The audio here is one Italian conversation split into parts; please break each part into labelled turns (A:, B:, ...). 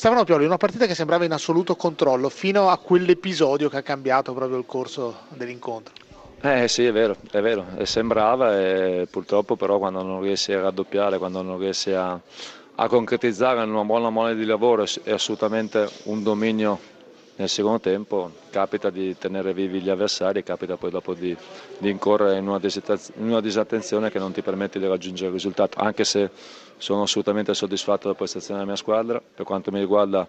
A: Stefano Pioli, una partita che sembrava in assoluto controllo fino a quell'episodio che ha cambiato proprio il corso dell'incontro.
B: Eh sì, è vero, è vero, e sembrava e purtroppo però quando non riesci a raddoppiare, quando non riesci a, a concretizzare una buona mole di lavoro e assolutamente un dominio nel secondo tempo capita di tenere vivi gli avversari, capita poi dopo di, di incorrere in una, in una, disattenzione che non ti permette di raggiungere il risultato, anche se sono assolutamente soddisfatto della prestazione della mia squadra, per quanto mi riguarda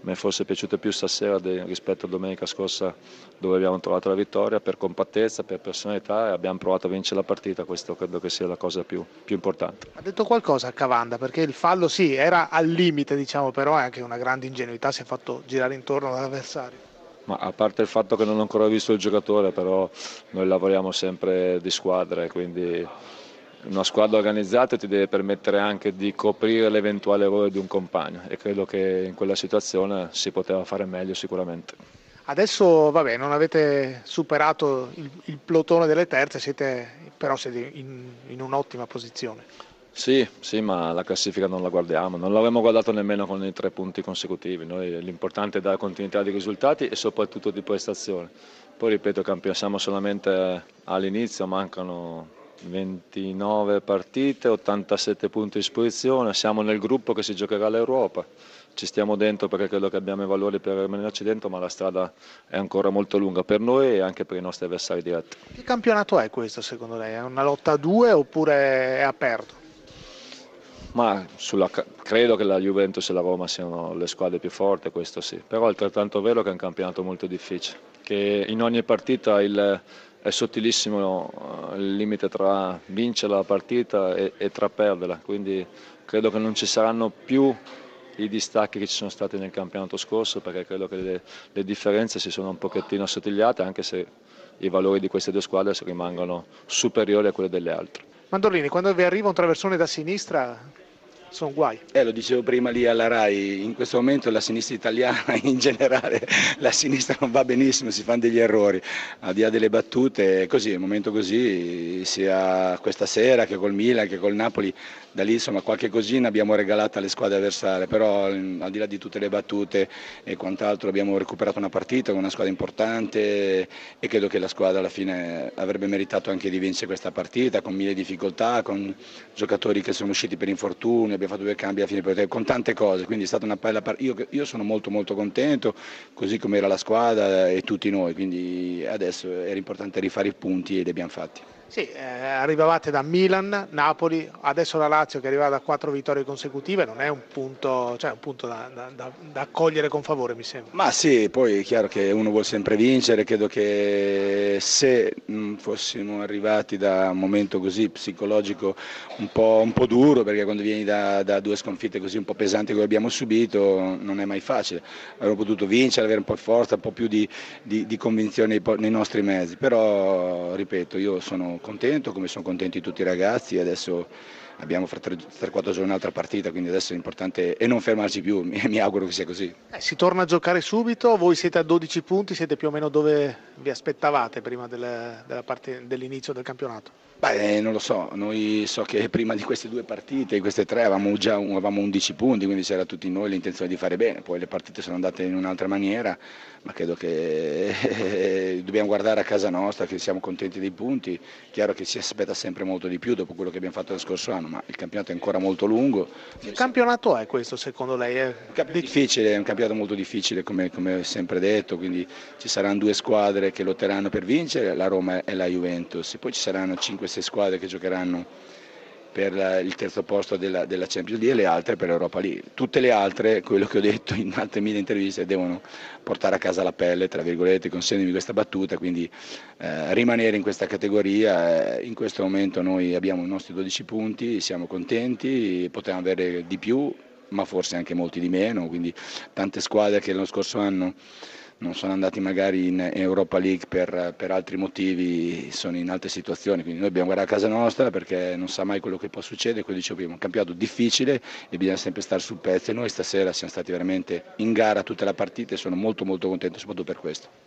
B: mi è forse piaciuto più stasera rispetto a domenica scorsa dove abbiamo trovato la vittoria per compattezza, per personalità e abbiamo provato a vincere la partita, questo credo che sia la cosa più, più importante.
A: Ha detto qualcosa a Cavanda perché il fallo sì era al limite diciamo però è anche una grande ingenuità, si è fatto girare intorno all'avversario.
B: Ma a parte il fatto che non ho ancora visto il giocatore però noi lavoriamo sempre di squadra e quindi una squadra organizzata ti deve permettere anche di coprire l'eventuale errore di un compagno e credo che in quella situazione si poteva fare meglio sicuramente.
A: Adesso vabbè, non avete superato il, il plotone delle terze, siete, però siete in, in un'ottima posizione.
B: Sì, sì, ma la classifica non la guardiamo, non l'avremmo guardato nemmeno con i tre punti consecutivi. Noi, l'importante è dare continuità di risultati e soprattutto di prestazione. Poi ripeto, siamo solamente all'inizio, mancano 29 partite, 87 punti a disposizione, siamo nel gruppo che si giocherà l'Europa, ci stiamo dentro perché credo che abbiamo i valori per rimanerci dentro, ma la strada è ancora molto lunga per noi e anche per i nostri avversari diretti.
A: Che campionato è questo secondo lei? È una lotta a due oppure è aperto?
B: Ma sulla, credo che la Juventus e la Roma siano le squadre più forti, questo sì, però è altrettanto vero che è un campionato molto difficile, che in ogni partita il è sottilissimo eh, il limite tra vincere la partita e, e, tra perderla, quindi credo che non ci saranno più i distacchi che ci sono stati nel campionato scorso perché credo che le, le differenze si sono un pochettino assottigliate anche se i valori di queste due squadre rimangono superiori a quelli delle altre.
A: Mandorlini, quando vi arriva un traversone da sinistra sono guai.
C: Eh, lo dicevo prima lì alla RAI, in questo momento la sinistra italiana in generale, la sinistra non va benissimo, si fanno degli errori, al di là delle battute, così, un momento così, sia questa sera che col Milan che col Napoli, da lì insomma qualche cosina abbiamo regalato alle squadre avversarie, però al di là di tutte le battute e quant'altro abbiamo recuperato una partita con una squadra importante e credo che la squadra alla fine avrebbe meritato anche di vincere questa partita con mille difficoltà, con giocatori che sono usciti per infortunio abbiamo fatto due cambi alla fine te, con tante cose, quindi è stata una bella partita. Io, io, sono molto molto contento, così come era la squadra e tutti noi, quindi adesso era importante rifare i punti e li abbiamo fatti.
A: Sì, eh, arrivavate da Milan, Napoli, adesso la Lazio che arriva da quattro vittorie consecutive, non è un punto, cioè un punto da, da, da, accogliere con favore mi sembra.
C: Ma sì, poi è chiaro che uno vuole sempre vincere, credo che se fossimo arrivati da un momento così psicologico un po', un po duro, perché quando vieni da, due sconfitte così un po' pesanti come abbiamo subito non è mai facile, avremmo potuto vincere, avere un po' di forza, un po' più di, di, di convinzione nei nostri mezzi, però ripeto, io sono contento, come sono contenti tutti i ragazzi adesso abbiamo fra 3-4 giorni un'altra partita, quindi adesso è importante e non fermarci più, mi, mi auguro che sia così.
A: Eh, si torna a giocare subito, voi siete a 12 punti, siete più o meno dove vi aspettavate prima del, dell'inizio del campionato?
C: Beh, non lo so, noi so che prima di queste due partite, in queste tre, avevamo già avevamo 11 punti, quindi c'era tutti noi l'intenzione di fare bene, poi le partite sono andate in un'altra maniera, ma credo che dobbiamo guardare a casa nostra, che siamo contenti dei punti, chiaro che si aspetta sempre molto di più dopo quello che abbiamo fatto lo scorso anno, ma il campionato è ancora molto lungo.
A: Che campionato è questo secondo lei? È
C: difficile, è un campionato molto difficile come, come sempre detto, quindi ci saranno due squadre che lotteranno per vincere, la Roma e la Juventus, poi ci saranno 5 queste squadre che giocheranno per il terzo posto della, della, Champions League e le altre per l'Europa League. Tutte le altre, quello che ho detto in altre mille interviste, devono portare a casa la pelle, tra virgolette, consentimi questa battuta, quindi eh, rimanere in questa categoria. Eh, in questo momento noi abbiamo i nostri 12 punti, siamo contenti, potevamo avere di più, ma forse anche molti di meno, quindi tante squadre che l'anno scorso anno non sono andati magari in Europa League per, per, altri motivi, sono in altre situazioni, quindi noi dobbiamo guardare a casa nostra perché non sa mai quello che può succedere, come dicevo prima, un campionato difficile e bisogna sempre stare sul pezzo. E noi stasera siamo stati veramente in gara tutta la partita e sono molto molto contento soprattutto per questo.